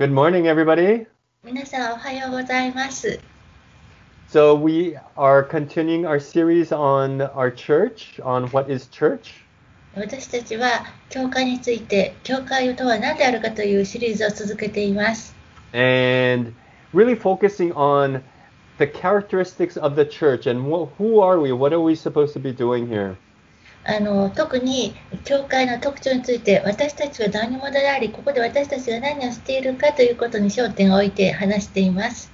Good morning, everybody. 皆さんおはようございます。 So, we are continuing our series on our church, on what is church. 私たちは教会について、教会とは何であるかというシリーズを続けています。 and really focusing on the characteristics of the church and wh- who are we? What are we supposed to be doing here? あの特に教会の特徴について、私たちは何者であり、ここで私たちが何をしているかということに焦点を置いて話しています。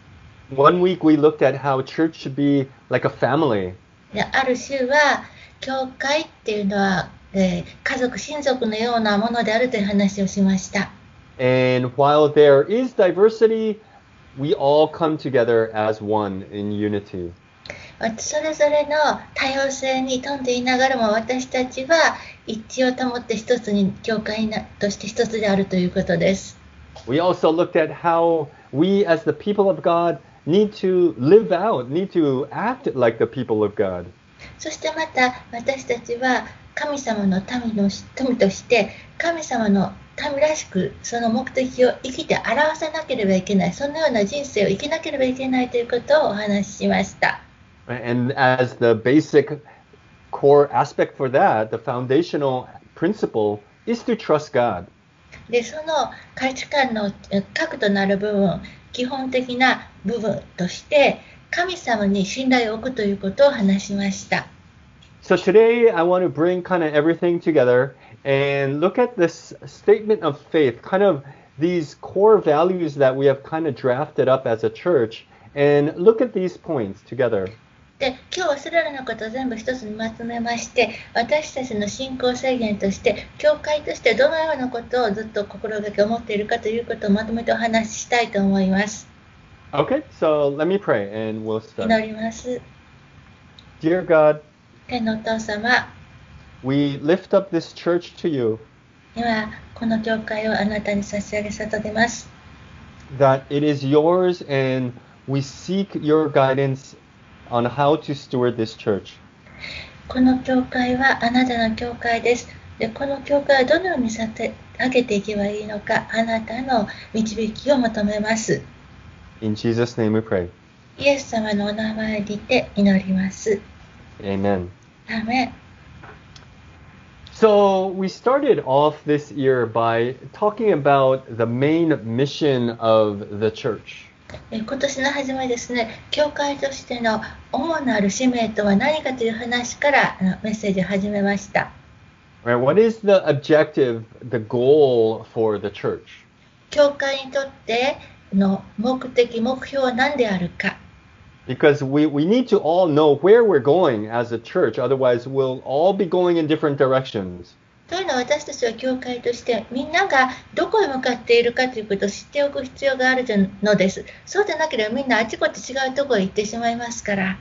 One week we looked at how church should be like a family. である週は、教会っていうのは、えー家族、親族のようなものであるという話をしました。And while there is diversity, we all come together as one in unity. それぞれの多様性に富んでいながらも私たちは一致を保って一つに教会なとして一つであるということです。We also looked at how we, as the people of God, need to live out, need to act like the people of God. そしてまた私たちは神様の民の民として神様の民らしくその目的を生きて表さなければいけないそのような人生を生きなければいけないということをお話ししました。And as the basic core aspect for that, the foundational principle is to trust God. でその価値観のえ核となる部分基本的な部分として神様に信頼を置くということを話しました So today I want to bring kind of everything together and look at this statement of faith, kind of these core values that we have kind of drafted up as a church, and look at these points together. で今日はそれらのことを全部一つにまとめまして私たちの信仰制限として教会としてどのようなことをずっと心がけを持っているかということをまとめてお話ししたいと思います。Okay, so let me pray and we'll 祈 start. ります。Dear God, 天のお父様 we lift up this church to you. 今この教会をあなたに差し上げ捧げます。That it is yours and we seek your guidance on how to steward this church. この教会はあなたの教会です。で、この教会はどのようにさて上げていけばいいのか、あなたの導きを求めます。 In Jesus' name we pray. イエス様のお名前にて祈ります。 Amen. アーメン So we started off this year by talking about the main mission of the church. え今年の初めですね、教会としての主なる使命とは何かという話からあのメッセージを始めました。Right? What is the objective, the goal for the church? 教会にとっての目的、目標は何であるか。Because we, we need to all know where we're going as a church, otherwise we'll all be going in different directions. というのは私たちは教会としてみんながどこへ向かっているかということを知っておく必要があるのです。そうでなければみんなあちこち違うところへ行ってしまいますから。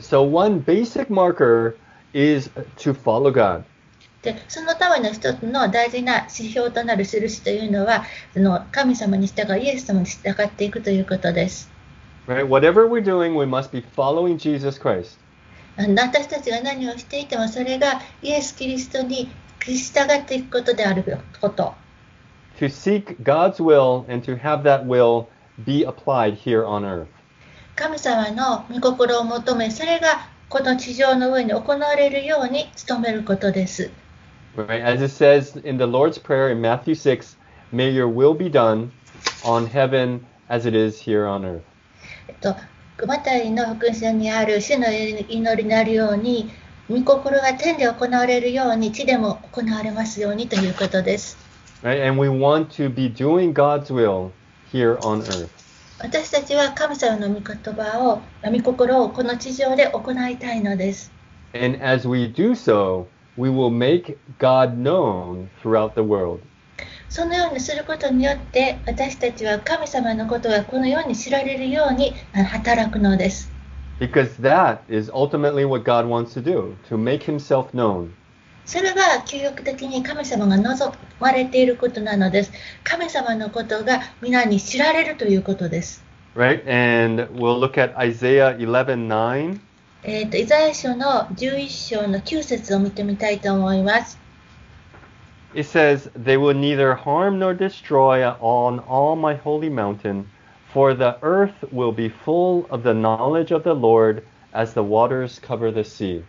So one basic marker is to follow God. でそのための一つの大事な指標となる印というのはその神様に従いイエス様に従っていくということです。Right? Whatever we're doing, we must be following Jesus Christ. 私たちが何をしていてもそれがイエス・キリストに従っていくことであること。To seek God's will and to have that will be applied here on earth. 神様の御心を求めそれがこの地上の上に行われるように努めることです。Right? As it says in the Lord's Prayer in Matthew 6, may your will be done on heaven as it is here on earth. えっと、マタイの福音書にある主の祈りになるように、御心が天で行われるように、地でも行われますようにということです。Right? And we want to be doing God's will here on earth. 私たちは神様の御言葉を、御心をこの地上で行いたいのです。And as we do so, we will make God known throughout the world. そのようにすることによって、私たちは神様のことがこのように知られるようにあ働くのです。Because that is ultimately what God wants to do, to make himself known. それが究極的に神様が望まれていることなのです。神様のことが皆に知られるということです。 Right? And we'll look at Isaiah 11:9. えーと、イザヤ書の11章の9節を見てみたいと思います。 It says, They will neither harm nor destroy on all my holy mountain, for the earth will be full of the knowledge of the Lord as the waters cover the sea.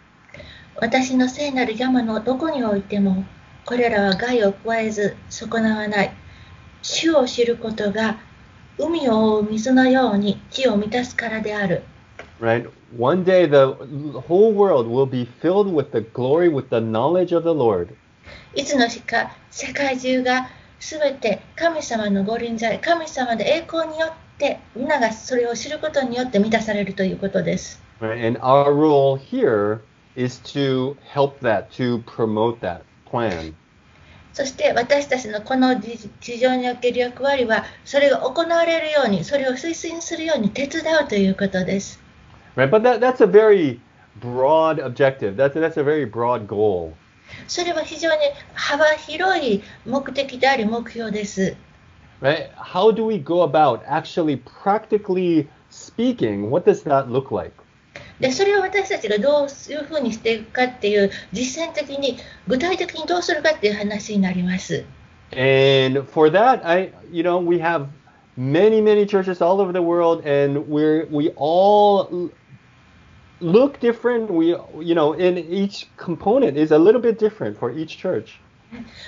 私の聖なる山のどこにおいても、これらは害を加えず損なわない。主を知ることが海を覆う水のように地を満たすからである。 Right? One day the whole world will be filled with the glory, with the knowledge of the Lord. いつの日か世界中がすべて神様の御臨在、神様の栄光によって 皆がそれを知ることによって満たされるということです。And our role here is to help that, to promote that plan. そして私たちのこの地地上における役割はそれが行われるように、それを推進するように手伝うということです。Right? But that, that's a very broad objective. That's, that's a very broad goal. それは非常に幅広い目的であり目標です。Right? How do we go about actually practically speaking? What does that look like? で、それを私たちがどういうふうにしていくかっていう実践的に具体的にどうするかっていう話になります。 And for that, I, you know, we have many, many churches all over the world, and we're we all l- look different. We, you know, in each component is a little bit different for each church.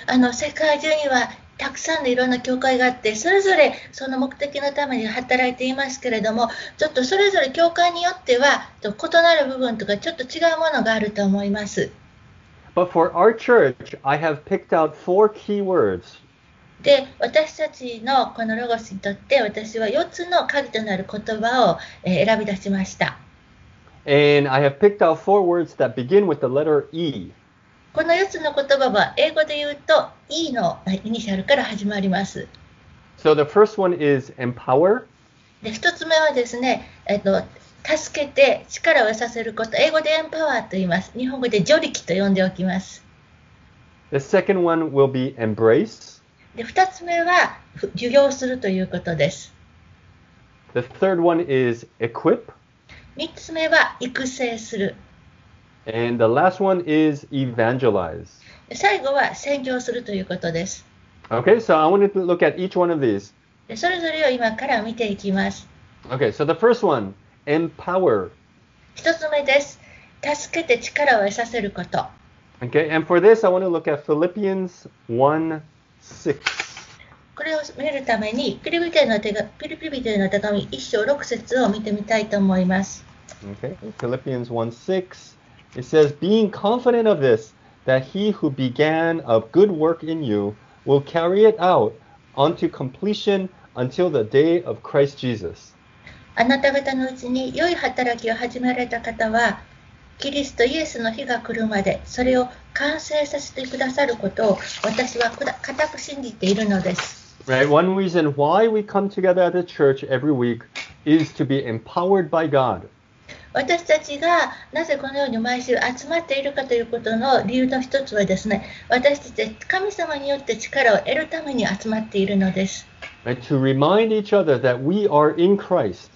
あの世界中には たくさんのいろんな教会があってそれぞれその目的のために働いていますけれどもちょっとそれぞれ教会によっては異なる部分とかちょっと違うものがあると思います。But for our church, I have picked out four key words. で私たちのこのロゴスにとって私は4つの鍵となる言葉を、えー選び出しました。And I have picked out four words that begin with the letter E. この4つの言葉は英語で言うと E のイニシャルから始まります。So the first one is empower. で1つ目はですね、えっと、助けて力を得させること、英語でエンパワーと言います。日本語で助力と呼んでおきます。The second one will be embrace. で2つ目はふ授業するということです。The third one is equip. 3つ目は育成する。And the last one is evangelize. で最後は宣教するということです。 Okay, so I wanted to look at each one of these. でそれぞれを今から見ていきます。 Okay, so the first one, empower. 1つ目です。助けて力を得させること。 Okay, and for this, I want to look at Philippians 1 6. これを見るために、ピリピリの手がピリピリの手紙1章6節を見てみたいと思います。 Okay, Philippians 1 6. It says, Being confident of this, that he who began a good work in you will carry it out unto completion until the day of Christ Jesus. あなた方のうちに良い働きを始められた方は、キリストイエスの日が来るまで、それを完成させてくださることを私はくだ固く信じているのです。 Right? One reason why we come together at the church every week is to be empowered by God. 私たちがなぜこのように毎週集まっているかということの理由の一つはですね、私たちは神様によって力を得るために集まっているのです。Right? To remind each other that we are in Christ.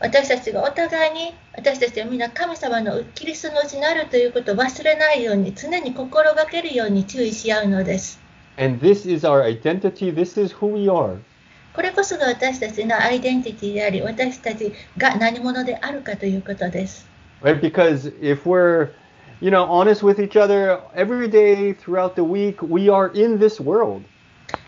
私たちがお互いに私たちは皆神様のキリストのうちにあるということを忘れないように常に心がけるように注意し合うのです。And this is our identity. This is who we are. これこそが私たちのアイデンティティであり私たちが何者であるかということです。Right? Because if we're, you know, honest with each other every day throughout the week, we are in this world.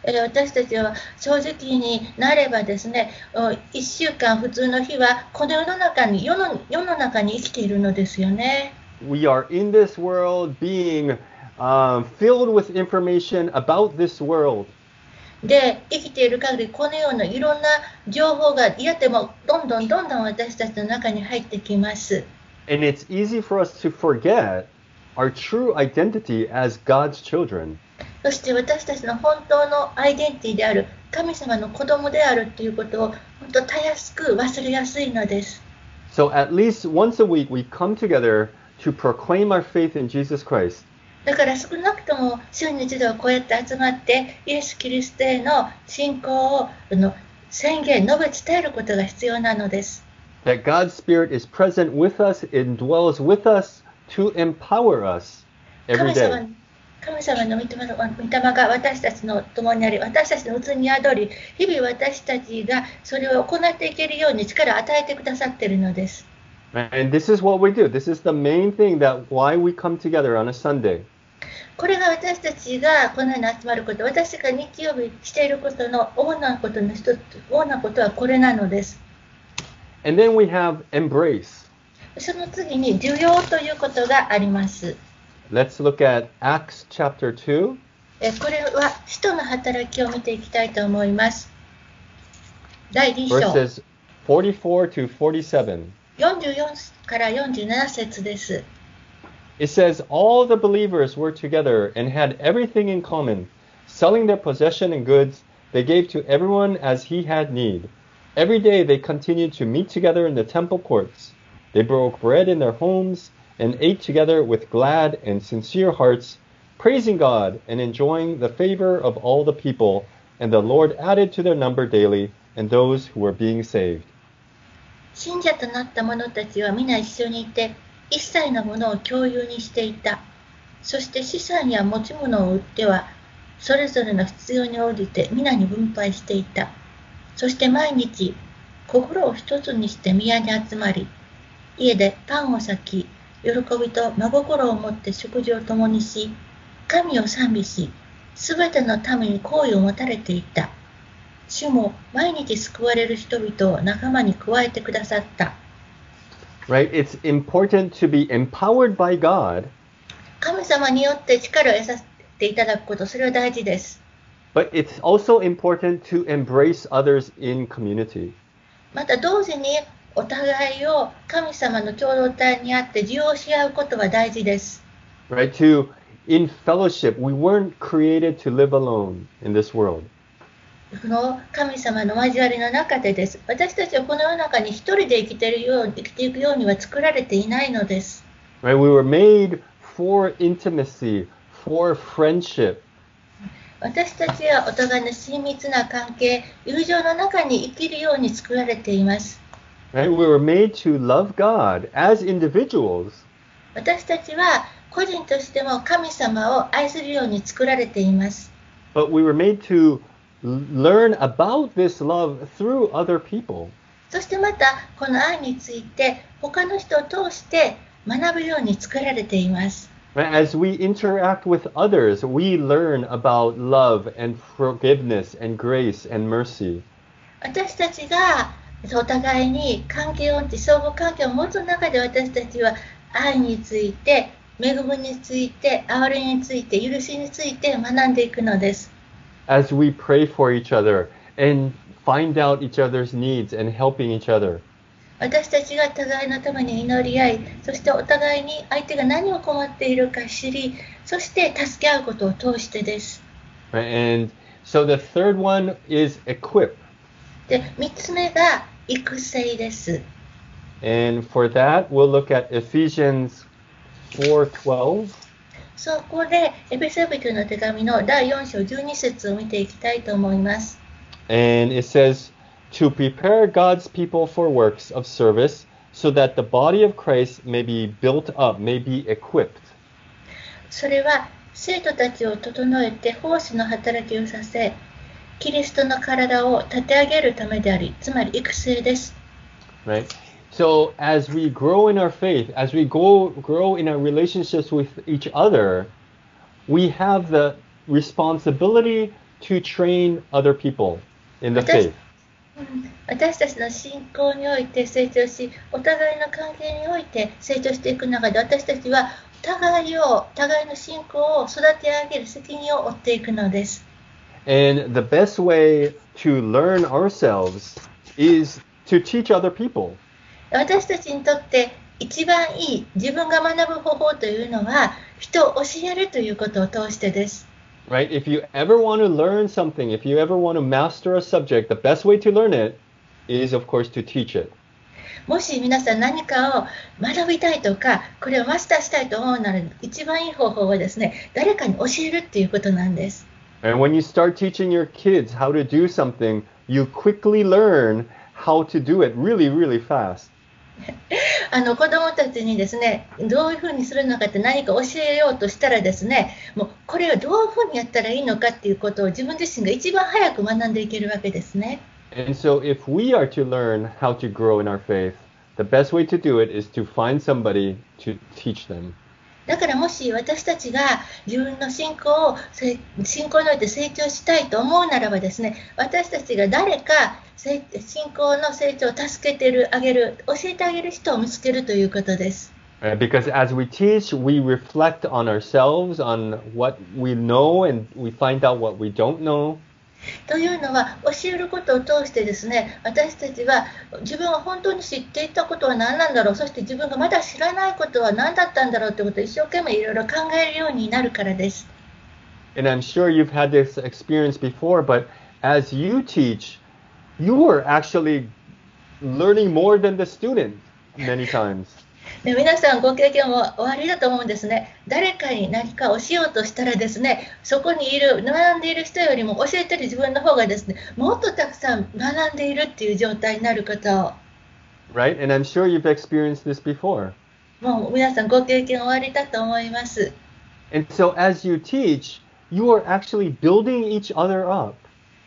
えー私たちは正直になればですね、1週間普通の日はこの世の中に世の世の中に生きているのですよね。We are in this world being um, filled with information about this world. で生きている限りこのようないろんな情報が嫌でもどんどんどんどん私たちの中に入ってきます。And it's easy for us to forget our true identity as God's children. そして私たちの本当のアイデンティティである神様の子供であるということを本当たやすく忘れやすいのです。So at least once a week, we come together to proclaim our faith in Jesus Christ. だから少なくとも週に一度はこうやって集まってイエス・キリストへの信仰をあの宣言、述べ伝えることが必要なのです。That God's Spirit is present with us and dwells with us to empower us every day. に神様の御霊が私たちの共にあり、私たちのうつに宿り、日々私たちがそれを行っていけるように力を与えてくださっているのです。And this is what we do. This is the main thing that why we come together on a Sunday. これが私たちがこのように集まること、私たちが日曜日していることの主なことの一つ、主なことはこれなのです。And then we have embrace. その次に、受容ということがあります。Let's look at Acts chapter 2, えこれは使徒の働きを見ていきたいと思います。第2章 verses 44 to 47. 44から47節です。It says, All the believers were together and had everything in common. Selling their possession and goods, they gave to everyone as he had need. Every day they continued to meet together in the temple courts. They broke bread in their homes and ate together with glad and sincere hearts, praising God and enjoying the favor of all the people. And the Lord added to their number daily and those who were being saved. 信者となった者たちは皆一緒にいて、 一切のものを共有にしていた。そして資産や持ち物を売っては、それぞれの必要に応じて皆に分配していた。そして毎日、心を一つにして宮に集まり、家でパンを裂き、喜びと真心を持って食事を共にし、神を賛美し、すべての民に好意を持たれていた。主も毎日救われる人々を仲間に加えてくださった。Right? It's important to be empowered by God 神様によって力を得させていただくこと、それは大事です。 But it's also important to embrace others in community. また同時にお互いを神様の共同体にあって受容し合うことは大事です。 Right? To in fellowship, we weren't created to live alone in this world. この神様の交わりの中でです。私たちはこの世の中に一人で生きているように生きていくようには作られていないのです。Right? We were made for intimacy, for friendship. 私たちはお互いの親密な関係、友情の中に生きるように作られています。Right? We were made to love God as individuals, 私たちは個人としても神様を愛するように作られています。but we were made to learn about this love through other people. そしてまたこの愛について他の人を通して学ぶように作られています。 Right? As we interact with others, we learn about love and forgiveness and grace and mercy. 私たちがお互いに関係を持って相互関係を持つ中で私たちは愛について恵みについて憐れみについて許しについて学んでいくのです。 As we pray for each other and find out each other's needs and helping each other. 私たちが互いのために祈り合い、そしてお互いに相手が何を困っているか知り、そして助け合うことを通してです。 Right? And so the third one is equip. で、3つ目が育成です。 And for that, we'll look at Ephesians 4:12. そこで、エペソビトの手紙の第4章12節を見ていきたいと思います。And it says, to prepare God's people for works of service, so that the body of Christ may be built up, may be equipped. それは、生徒たちを整えて奉仕の働きをさせ、キリストの体を立て上げるためであり、つまり育成です。Right? So as we grow in our faith, as we go grow in our relationships with each other, we have the responsibility to train other people in the That's- faith. うん私たちの信仰において成長し、お互いの関係において成長していく中で、私たちは互いを、互いの信仰を育て上げる責任を負っていくのです。 And the best way to learn ourselves is to teach other people. 私たちにとって一番いい自分が学ぶ方法というのは、人を教えるということを通してです。 Right? If you ever want to learn something, if you ever want to master a subject, the best way to learn it is, of course, to teach it. もし皆さん何かを学びたいとか、これをマスターしたいと思うなら、一番いい方法はですね、誰かに教えるっていうことなんです。 And when you start teaching your kids how to do something, you quickly learn how to do it really, really fast. あの子どもたちにですねどういうふうにするのかって何か教えようとしたらですねもうこれをどういうふうにやったらいいのかっていうことを自分自身が一番早く学んでいけるわけですね。And so, if we are to learn how to grow in our faith, the best way to do it is to find somebody to teach them. だからもし私たちが自分の信仰を信仰において成長したいと思うならばですね私たちが誰か信仰の成長を助けてるあげる教えてあげる人を見つけるということです。Because as we teach, we reflect on ourselves, on what we know, and we find out what we don't know. というのは教えることを通してですね私たちは自分が本当に知っていたことは何なんだろうそして自分がまだ知らないことは何だったんだろうということを一生懸命いろいろ考えるようになるからです。And I'm sure you've had this experience before, but as you teach, you are actually learning more than the student many times. で皆さんご経験もおありだと思うんですね。誰かに何か教えようとしたらですね、そこにいる、学んでいる人よりも教えてる自分の方がですね、もっとたくさん学んでいるっていう状態になることを、Right? And I'm sure you've experienced this before. もう皆さんご経験おありだと思います。And so as you teach, you are actually building each other up.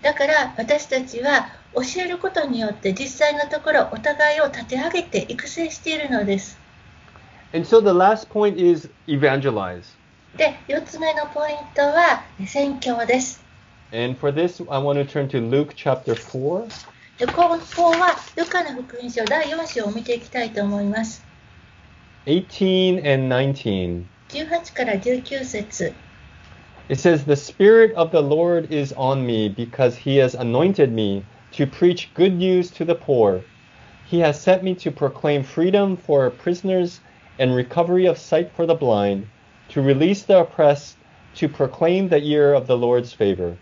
だから私たちは教えることによって実際のところお互いを立て上げて育成しているのです。And so the last point is evangelize. で、4つ目のポイントは宣教です。 And for this, I want to turn to Luke chapter 4. で今後はルカの福音書第4章を見ていきたいと思います。 18 and 19. 18から19節 It says, The Spirit of the Lord is on me because he has anointed me to preach good news to the poor. He has sent me to proclaim freedom for prisoners and recovery of sight for the blind, to release the oppressed, to proclaim the year of the Lord's favor.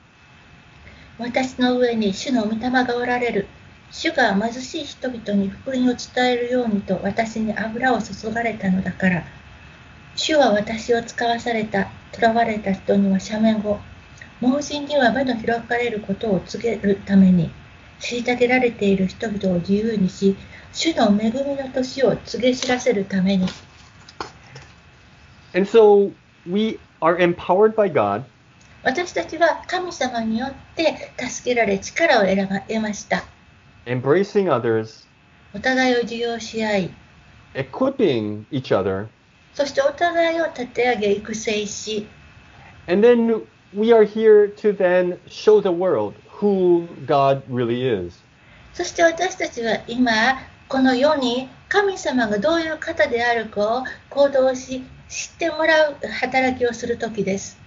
私の上に主の御霊がおられる。主が貧しい人々に福音を伝えるようにと私に油を注がれたのだから。主は私を使わされた、囚われた人には赦免を、盲人には目の開かれることを告げるために、 虐げられている人々を自由にし、主の恵みの年を告げ知らせるために。 And so we are empowered by God 私たちは神様によって助けられ力を得ま得ました。 embracing others, お互いを授業し合い、 equipping each other, そしてお互いを立て上げ育成し、 and then we are here to then show the world who God really is. そして私たちは今、この世に神様がどういう方であるかを行動し、知ってもらう働きをする時です。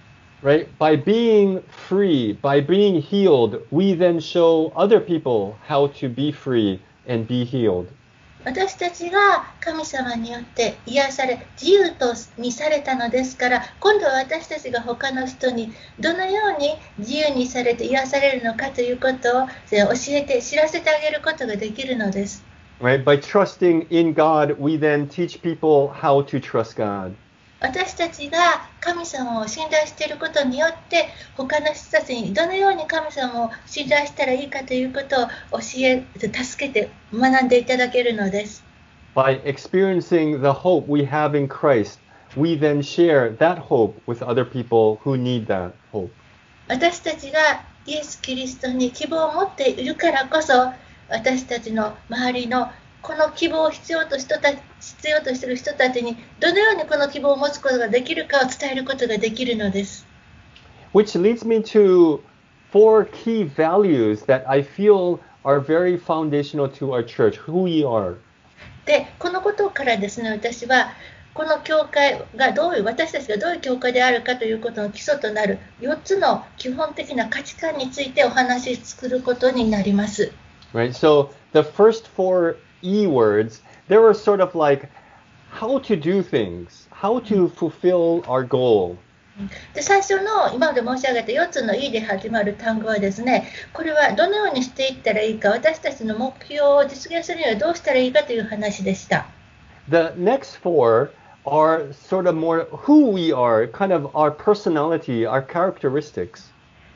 Right? By being free, by being healed, we then show other people how to be free and be healed. 私たちが神様によって癒され、自由とにされたのですから、今度は私たちが他の人にどのように自由にされて癒されるのかということを教えて知らせてあげることができるのです。Right? By trusting in God, we then teach people how to trust God. 私たちが神様を信頼していることによって他の人たちにどのように神様を信頼したらいいかということを教え助けて学んでいただけるのです。By experiencing the hope we have in Christ, we then share that hope with other people who need that hope. 私たちがイエス・キリストに希望を持っているからこそ私たちの周りのこの希望を必要と人た必要としている人たちにどのようにこの希望を持つことができるかを伝えることができるのです。Which leads me to four key values that I feel are very foundational to our church, who we are. でこのことからですね私はこの教会がどういう私たちがどういう教会であるかということの基礎となる4つの基本的な価値観についてお話し作ることになります。Right? So the first four E words, they were sort of like how to do things, how to fulfill our goal. で最初の今まで申し上げた4つの E で始まる単語はですねこれはどのようにしていったらいいか私たちの目標を実現するにはどうしたらいいかという話でした。 The next four are sort of more who we are, kind of our personality, our characteristics.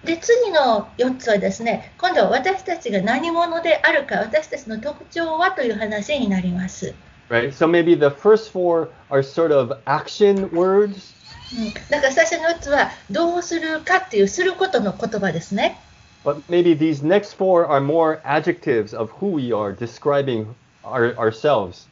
で次の4つはですね今度は私たちが何者であるか私たちの特徴はという話になります。right? So maybe the first four are sort of action words, うん、だから最初の4つはどうするかっていうすることの言葉ですね。but maybe these next four are more adjectives of who we are, describing our, ourselves.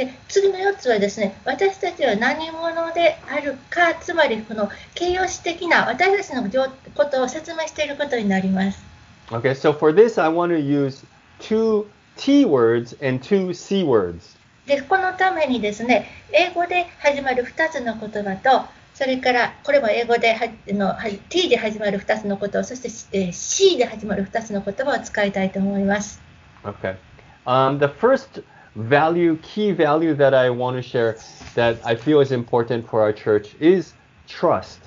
で次の4つはですね私たちは何者であるかつまりこの形容詞的な私たちの状ことを説明していることになります。Okay, so for this, I want to use two T words and two C words. でこのためにですね英語で始まる2つの言葉とそれからこれも英語ではあのは T で始まる2つの言葉そしてえー C で始まる2つの言葉を使いたいと思います。Okay. Um, the first value, key value that I want to share that I feel is important for our church is trust.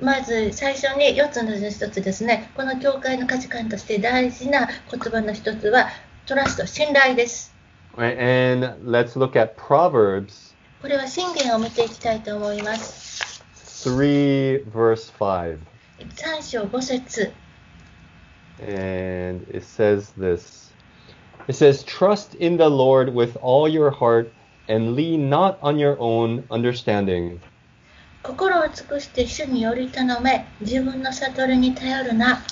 まず最初に4つの1つですねこの教会の価値観として大事な言葉の1つはトラスト信頼です。 Right? And let's look at Proverbs これは信玄を見ていきたいと思います。 3, verse 5. 3章5節 And it says this It says, Trust in the Lord with all your heart and lean not on your own understanding. 心を尽くして主により頼め自分の悟りに頼るな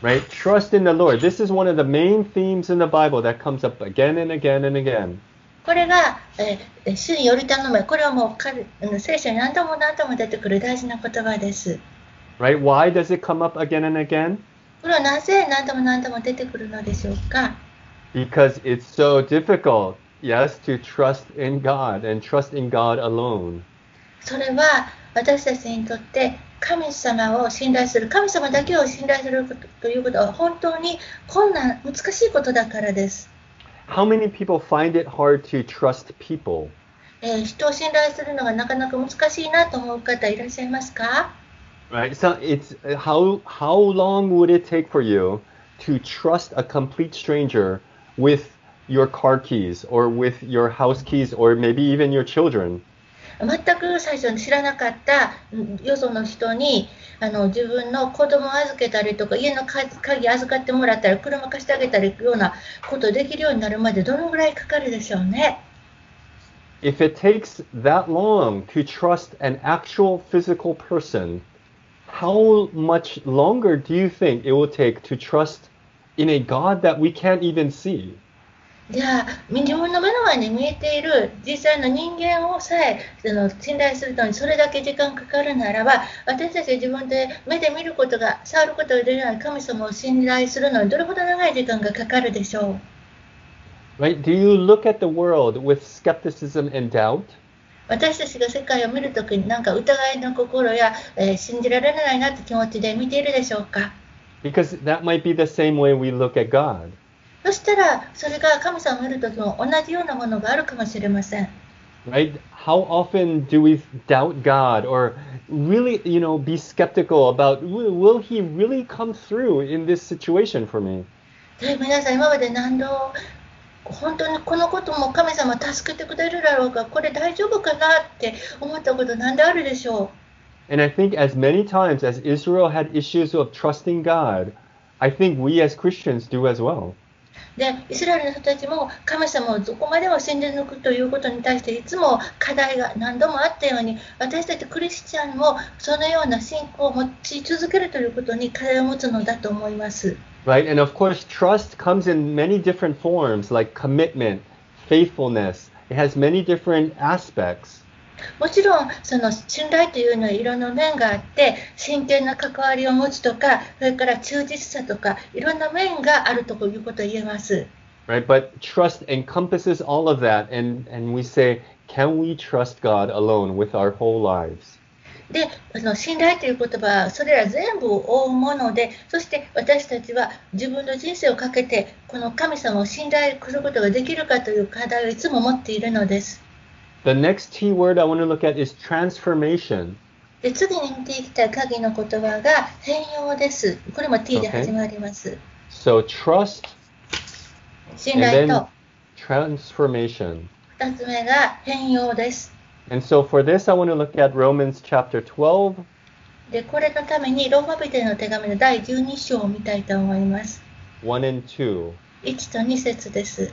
Right? Trust in the Lord. This is one of the main themes in the Bible that comes up again and again and again. これが、えー主により頼めこれはもう彼うん聖書に何度も何度も出てくる大事な言葉です Right? Why does it come up again and again? これはなぜ何度も何度も出てくるのでしょうか Because it's so difficult, yes, to trust in God and trust in God alone. それは私たちにとって神様を信頼する神様だけを信頼することということは本当に困難難しいことだからです、 How many people find it hard to trust people? えー人を信頼するのがなかなか難しいなと思う方いらっしゃいますか Right? So it's how how long would it take for you to trust a complete stranger with your car keys or with your house keys or maybe even your children? 全く最初に知らなかったうんよその人にあの自分の子供を預けたりとか家の鍵鍵預かってもらったり車貸してあげたりようなことできるようになるまでどのぐらいかかるでしょうね。 If it takes that long to trust an actual physical person, how much longer do you think it will take to trust in a God that we can't even see? じゃあ自分の目の前に見えている実際の人間をさえその信頼するのにそれだけ時間かかるならば私たちが自分で目で見ることが触ることができない神様を信頼するのにどれほど長い時間がかかるでしょう？Right? Do you look at the world with skepticism and doubt? 私たちが世界を見るときになんか疑いの心や、えー信じられないなって気持ちで見ているでしょうか？Because that might be the same way we look at God. そしたらそれが神様を見るときも同じようなものがあるかもしれません Right? How often do we doubt God or really, you know, be skeptical about will will he really come through in this situation for me? で皆さん今まで何度本当にこのことも神様助けてくれるだろうかこれ大丈夫かなって思ったことなんであるでしょ And I think as many times as Israel had issues of trusting God, I think we as Christians do as well. うでイスラエルの人たちも神様をどこまでも信じ抜くということに対していつも課題が何度もあったように私たちクリスチャンもそのような信仰を持ち続けるということに課題を持つのだと思います。 Right? And of course, trust comes in many different forms like commitment, faithfulness. It has many different aspects. もちろんその信頼というのはいろんな面があって真剣な関わりを持つとかそれから忠実さとかいろんな面があるということを言えます。Right? But trust encompasses all of that and, and we say, can we trust God alone with our whole lives? であの信頼という言葉はそれら全部を覆うものでそして私たちは自分の人生をかけてこの神様を信頼することができるかという課題をいつも持っているのです。The next T word I want to look at is transformation. で次に見ていきたい鍵の言葉が変容です。これも T で Okay. 始まります。 So trust 信 and 頼 then と transformation. 2つ目が変容です。 And so for this, I want to look at Romans chapter 12, でこれのためにローマ人への手紙の第12章を見たいと思います。 1 and 2. 1と2節です。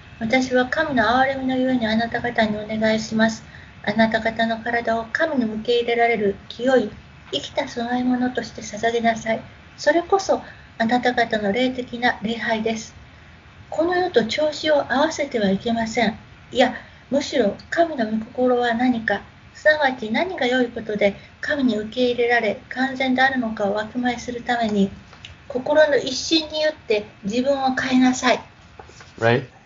私は神の憐れみのゆえにあなた方にお願いします。あなた方の体を神に受け入れられる清い、生きた供え物として捧げなさい。それこそあなた方の霊的な礼拝です。この世と調子を合わせてはいけません。いや、むしろ神の御心は何か、すなわち何が良いことで神に受け入れられ完全であるのかをわきまえするために、心の一心によって自分を変えなさい。Right?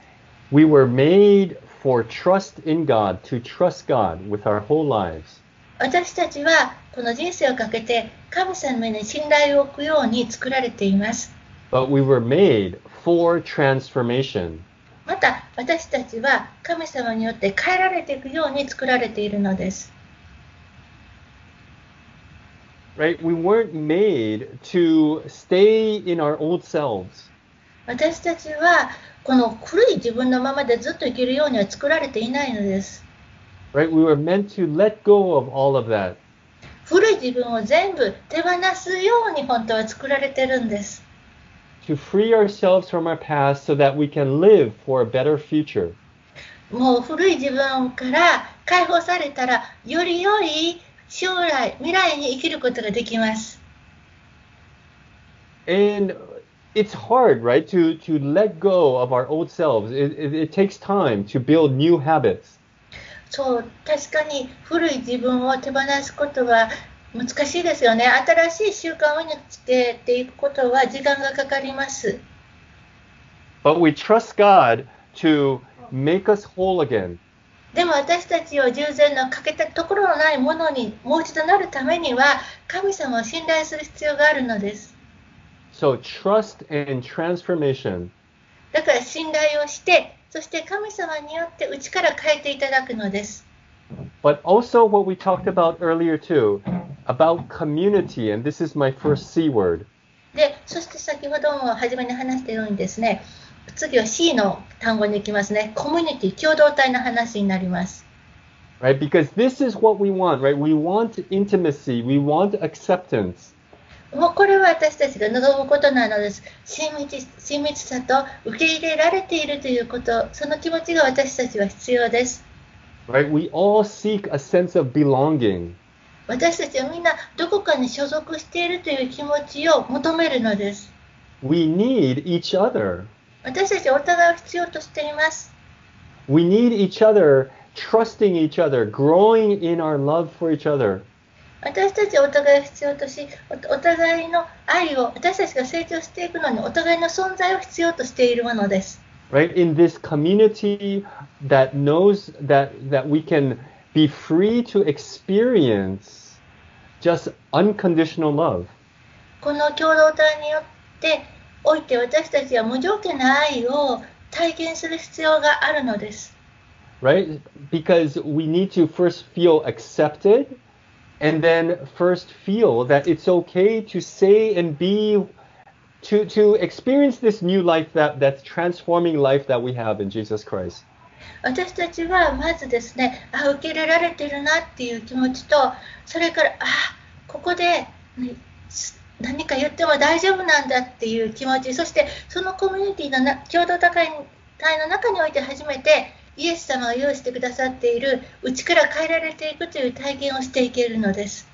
We were made for trust in God, to trust God with our whole lives. 私たちはこの人生をかけて神様に信頼を置くように作られています。 But we were made for transformation. また私たちは神様によって変えられていくように作られているのです。 Right? We weren't made to stay in our old selves. 私たちは この古い自分のままでずっと生きるようには作られていないのです。Right? We were meant to let go of all of that 古い自分を全部手放すように本当は作られてるんです。to free ourselves from our past so that we can live for a better future. もう古い自分から解放されたらより良い将来、未来に生きることができます。And it's hard, right, to, to let go of our old selves. It, it, it takes time to build new habits. そう、確かに古い自分を手放すことは難しいですよね。新しい習慣を身につけていくことは時間がかかります。 But we trust God to make us whole again. でも私たちを従前の欠けたところのないものにもう一度なるためには神様を信頼する必要があるのです。 So trust and transformation だから信頼をして、そして神様によって内から変えていただくのです。 but also what we talked about earlier too about community and this is my first c word で、そして先ほども初めに話したようにですね、次は C の単語に行きますね。コミュニティ、共同体の話になります。 right because this is what we want right we want intimacy we want acceptance もうこれは私たちが望むことなのです。親密親密さと受け入れられているということ、その気持ちが私たちは必要です。right we all seek a sense of belonging 私たちはみんなどこかに所属しているという気持ちを求めるのです。we need each other 私たちはお互いを必要としています。we need each other trusting each other growing in our love for each other 私たちはお互いを必要とし、おお互いの愛を、私たちが成長していくのにお互いの存在を必要としているものです。 right in this community that knows that that we can be free to experience just unconditional love この共同体によっておいて私たちは無条件な愛を体験する必要があるのです。 right because we need to first feel accepted and then first feel that it's okay to say and be to to experience this new life that that's transforming life that we have in Jesus Christ 私たちはまずですね、あ、受け入れられてるなっていう気持ちと、それから、あ、ここでね何か言っても大丈夫なんだっていう気持ち、そしてそのコミュニティのな共同体の中において初めて イエス様が用意してくださっている内から変えられていくという体験をしていけるのです。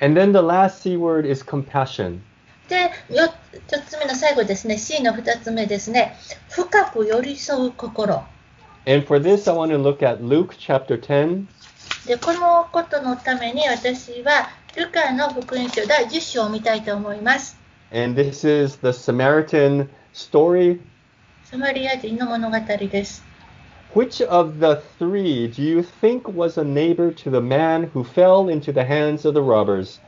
and then the last c word is compassion で、4つ目の最後ですね、C の2つ目ですね、深く寄り添う心。and for this I want to look at Luke chapter 10で、このことのために私は、ルカの福音書第10章を見たいと思います。and this is the Samaritan story サマリア人の物語です。Which of the three do you think was a neighbor to the man who fell into the hands of the robbers?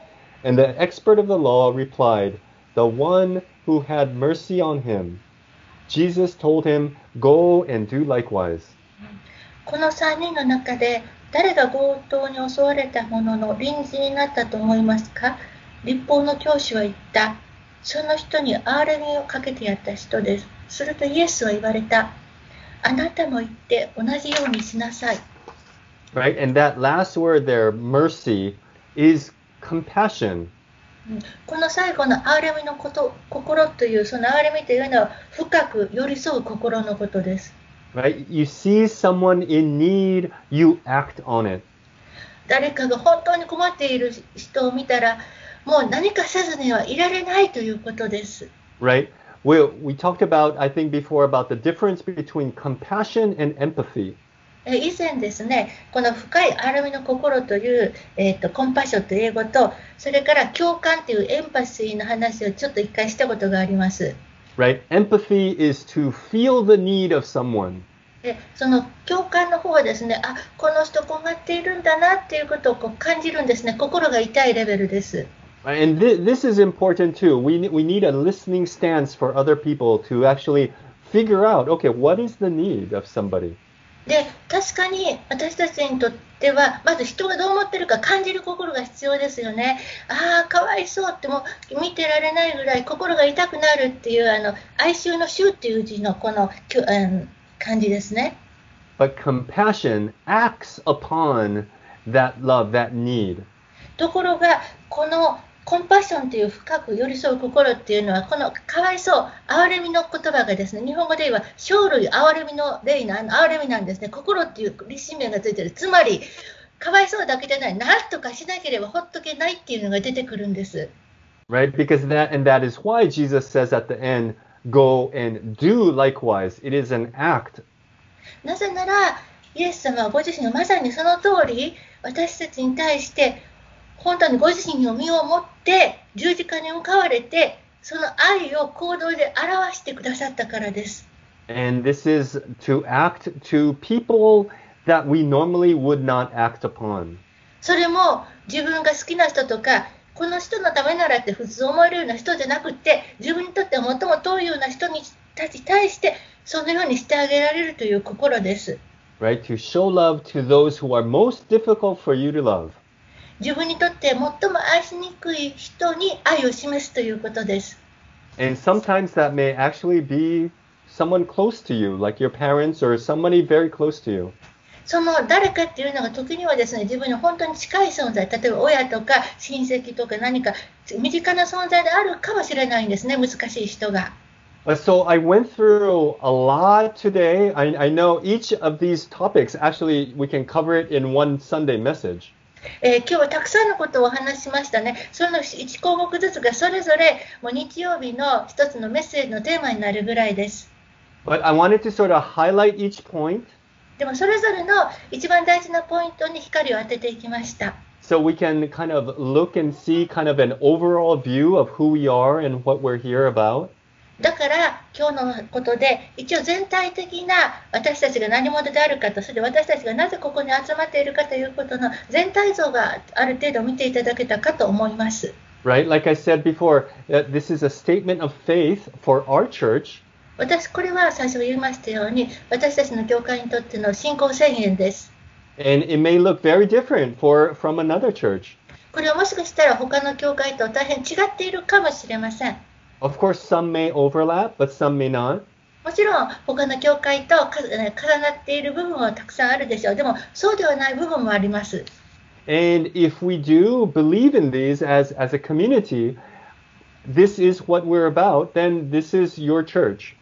And the expert of the law replied, The one who had mercy on him. Jesus told him, Go and do likewise. この3人の中で誰が強盗に襲われたものの臨時になったと思いますか立法の教師は言った。その人に憐れみをかけてやった人です。するとイエスは言われた。 あなたも言って同じようにしなさい。Right? And that last word there, mercy, is compassion. うんこの最後の憐れみのこと心というその憐れみというのは深く寄り添う心のことです。Right? You see someone in need, you act on it. 誰かが本当に困っている人を見たらもう何かせずにはいられないということです。Right? We, we talked about, I think, before about the difference between compassion and empathy. え以前ですね、この深い憐れみの心という、えー、とコンパッションという英語と、それから共感というエンパシーの話をちょっと一回したことがあります。Right? Empathy is to feel the need of someone. でその共感の方はですね、あこの人困っているんだなっていうことをこう感じるんですね、心が痛いレベルです。And th- this is important too. We, ne- we need a listening stance for other people to actually figure out, okay, what is the need of somebody? で確かに私たちにとってはまず人がどう思ってるか感じる心が必要ですよね。ああかわいそうってもう見てられないぐらい心が痛くなるっていうあの哀愁の愁っていう字のこのきゅうん感じですね。 But compassion acts upon that love, that need. ところがこの コンパッションという深く寄り添う心っていうのはこのかわいそう憐れみの言葉がですね日本語で言えば生類憐れみの例のあの憐れみなんですね心っていう立身名がついてるつまりかわいそうだけじゃない何とかしなければほっとけないっていうのが出てくるんです Right? Because that, and that is why Jesus says at the end, go and do likewise. It is an act なぜならイエス様はご自身がまさにその通り私たちに対して本当にご自身の身をもって十字架に向かわれてその愛を行動で表してくださったからです。And this is to act to people that we normally would not act upon. それも自分が好きな人とかこの人のためならって普通思えるような人じゃなくって自分にとっては最も遠いような人にたちに対してそのようにしてあげられるという心です。Right? To show love to those who are most difficult for you to love. 自分にとって最も愛しにくい人に愛を示すということです。And sometimes that may actually be someone close to you, like your parents or somebody very close to you. その誰かっていうのが時にはですね自分に本当に近い存在例えば親とか親戚とか何か身近な存在であるかもしれないんですね難しい人が。Uh, So I went through a lot today. I, I know each of these topics, actually, we can cover it in one Sunday message. えー今日はたくさんのことをお話ししましたね。その1項目ずつがそれぞれもう日曜日の一つのメッセージのテーマになるぐらいです。But I wanted to sort of highlight each point でもそれぞれの一番大事なポイントに光を当てていきました。so we can kind of look and see kind of an overall view of who we are and what we're here about. だから今日のことで一応全体的な私たちが何者であるかとそれで私たちがなぜここに集まっているかということの全体像がある程度見ていただけたかと思います。Right? Like I said before, this is a statement of faith for our church. 私これは最初言いましたように私たちの教会にとっての信仰宣言です。And it may look very different for from another church. これはもしかしたら他の教会と大変違っているかもしれません。Of course, some may overlap, but some may not. もちろん他の教会とかえー重なっている部分はたくさんあるでしょう。でもそうではない部分もあります。 And if we do believe in these as, as a community, this is what we're about, then this is your church.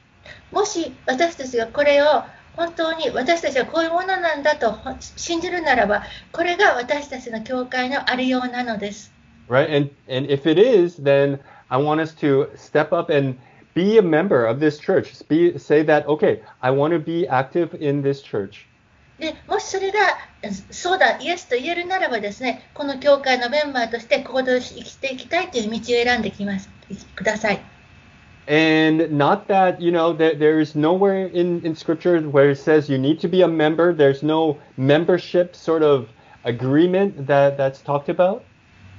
もし私たちがこれを本当に私たちはこういうものなんだとほ信じるならば、これが私たちの教会のありようなのです。 Right? And and if it is, then I want us to step up and be a member of this church. Be, say that, okay, I want to be active in this church. でもしそれがえそうだ、イエスと言えるならばですね、この教会のメンバーとして行動し生きていきたいという道を選んできますください。 And not that, you know, there, there is nowhere in, in scripture where it says you need to be a member. There's no membership sort of agreement that, that's talked about.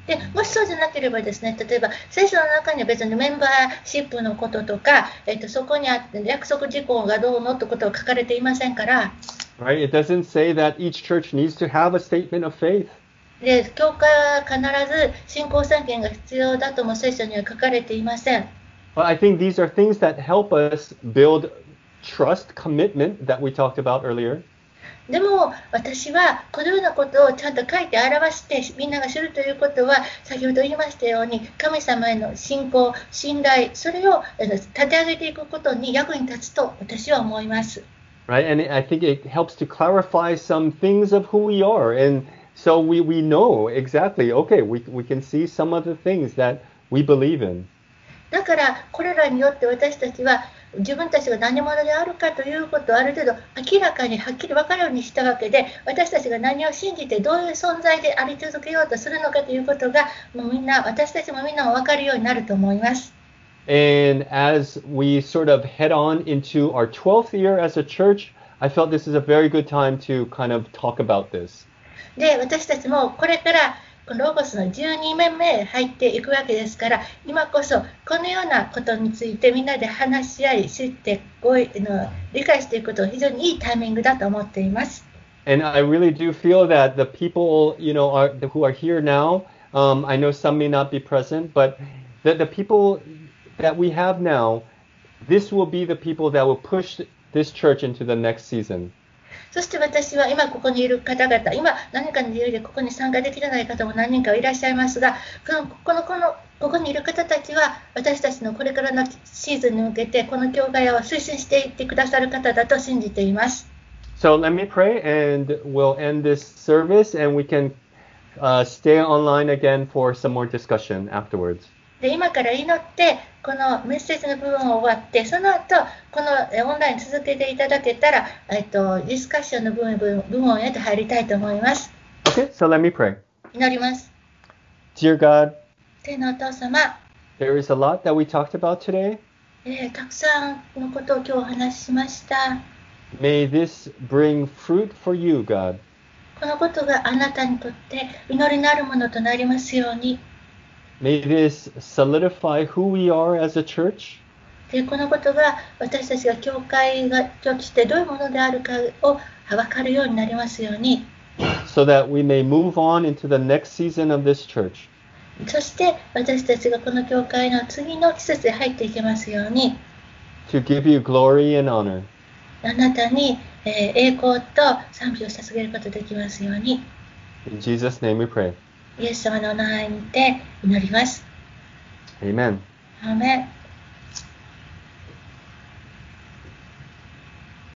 でもしそうじゃなければですね例えば聖書の中には別にメンバーシップのこととか、えっと、そこにあって約束事項がどうのってことは書かれていませんから Right? It doesn't say that each church needs to have a statement of faith. で教会は必ず信仰宣言が必要だとも聖書には書かれていません But I think these are things that help us build trust, commitment that we talked about earlier. でも私はこのようなことをちゃんと書いて表してみんなが知るということは先ほど言いましたように神様への信仰信頼それをえー立て上げていくことに役に立つと私は思います right? And I think it helps to clarify some things of who we are. And so we, we know exactly, okay, we, we can see some of the things that we believe in. だからこれらによって私たちは自分たちが何者であるかということをある程度明らかにはっきり分かるようにしたわけで私たちが何を信じてどういう存在であり続けようとするのかということがもうみんな私たちもみんな分かるようになると思います。And as we sort of head on into our 12th year as a church, I felt this is a very good time to kind of talk about this. で私たちもこれからロゴスの12年目へ入っていくわけですから今こそこのようなことについてみんなで話し合い知ってこういの理解していくことが非常にいいタイミングだと思っています。And I really do feel that the people, you know, are, who are here now, um, I know some may not be present, but the, the people that we have now, this will be the people that will push this church into the next season. そして私は今ここにいる方々、今何かの理由でここに参加できてない方も何人かいらっしゃいますが、このこのこのここにいる方たちは私たちのこれからのシーズンに向けてこの教会を推進していってくださる方だと信じています。So let me pray and we'll end this service and we can uh, stay online again for some more discussion afterwards. で今から祈ってこのメッセージの部分を終わってその後このえオンライン続けていただけたら、えっと、ディスカッションの部分部部門へと入りたいと思います。Okay, so let me pray. 祈ります。Dear God, 天のお父様、there is a lot that we talked about today. えーたくさんのことを今日お話ししました。May this bring fruit for you, God. このことがあなたにとって祈りのあるものとなりますように。May this solidify who we are as a church. でこのことが私たちが教会がとしてどういうものであるかを分かるようになりますように。 so that we may move on into the next season of this church. そして私たちがこの教会の次の季節へ入っていけますように。 to give you glory and honor. あなたに、えー栄光と賛美を捧げることができますように。 In Jesus' name we pray. イエス様のお名前にて祈ります。Amen. アーメン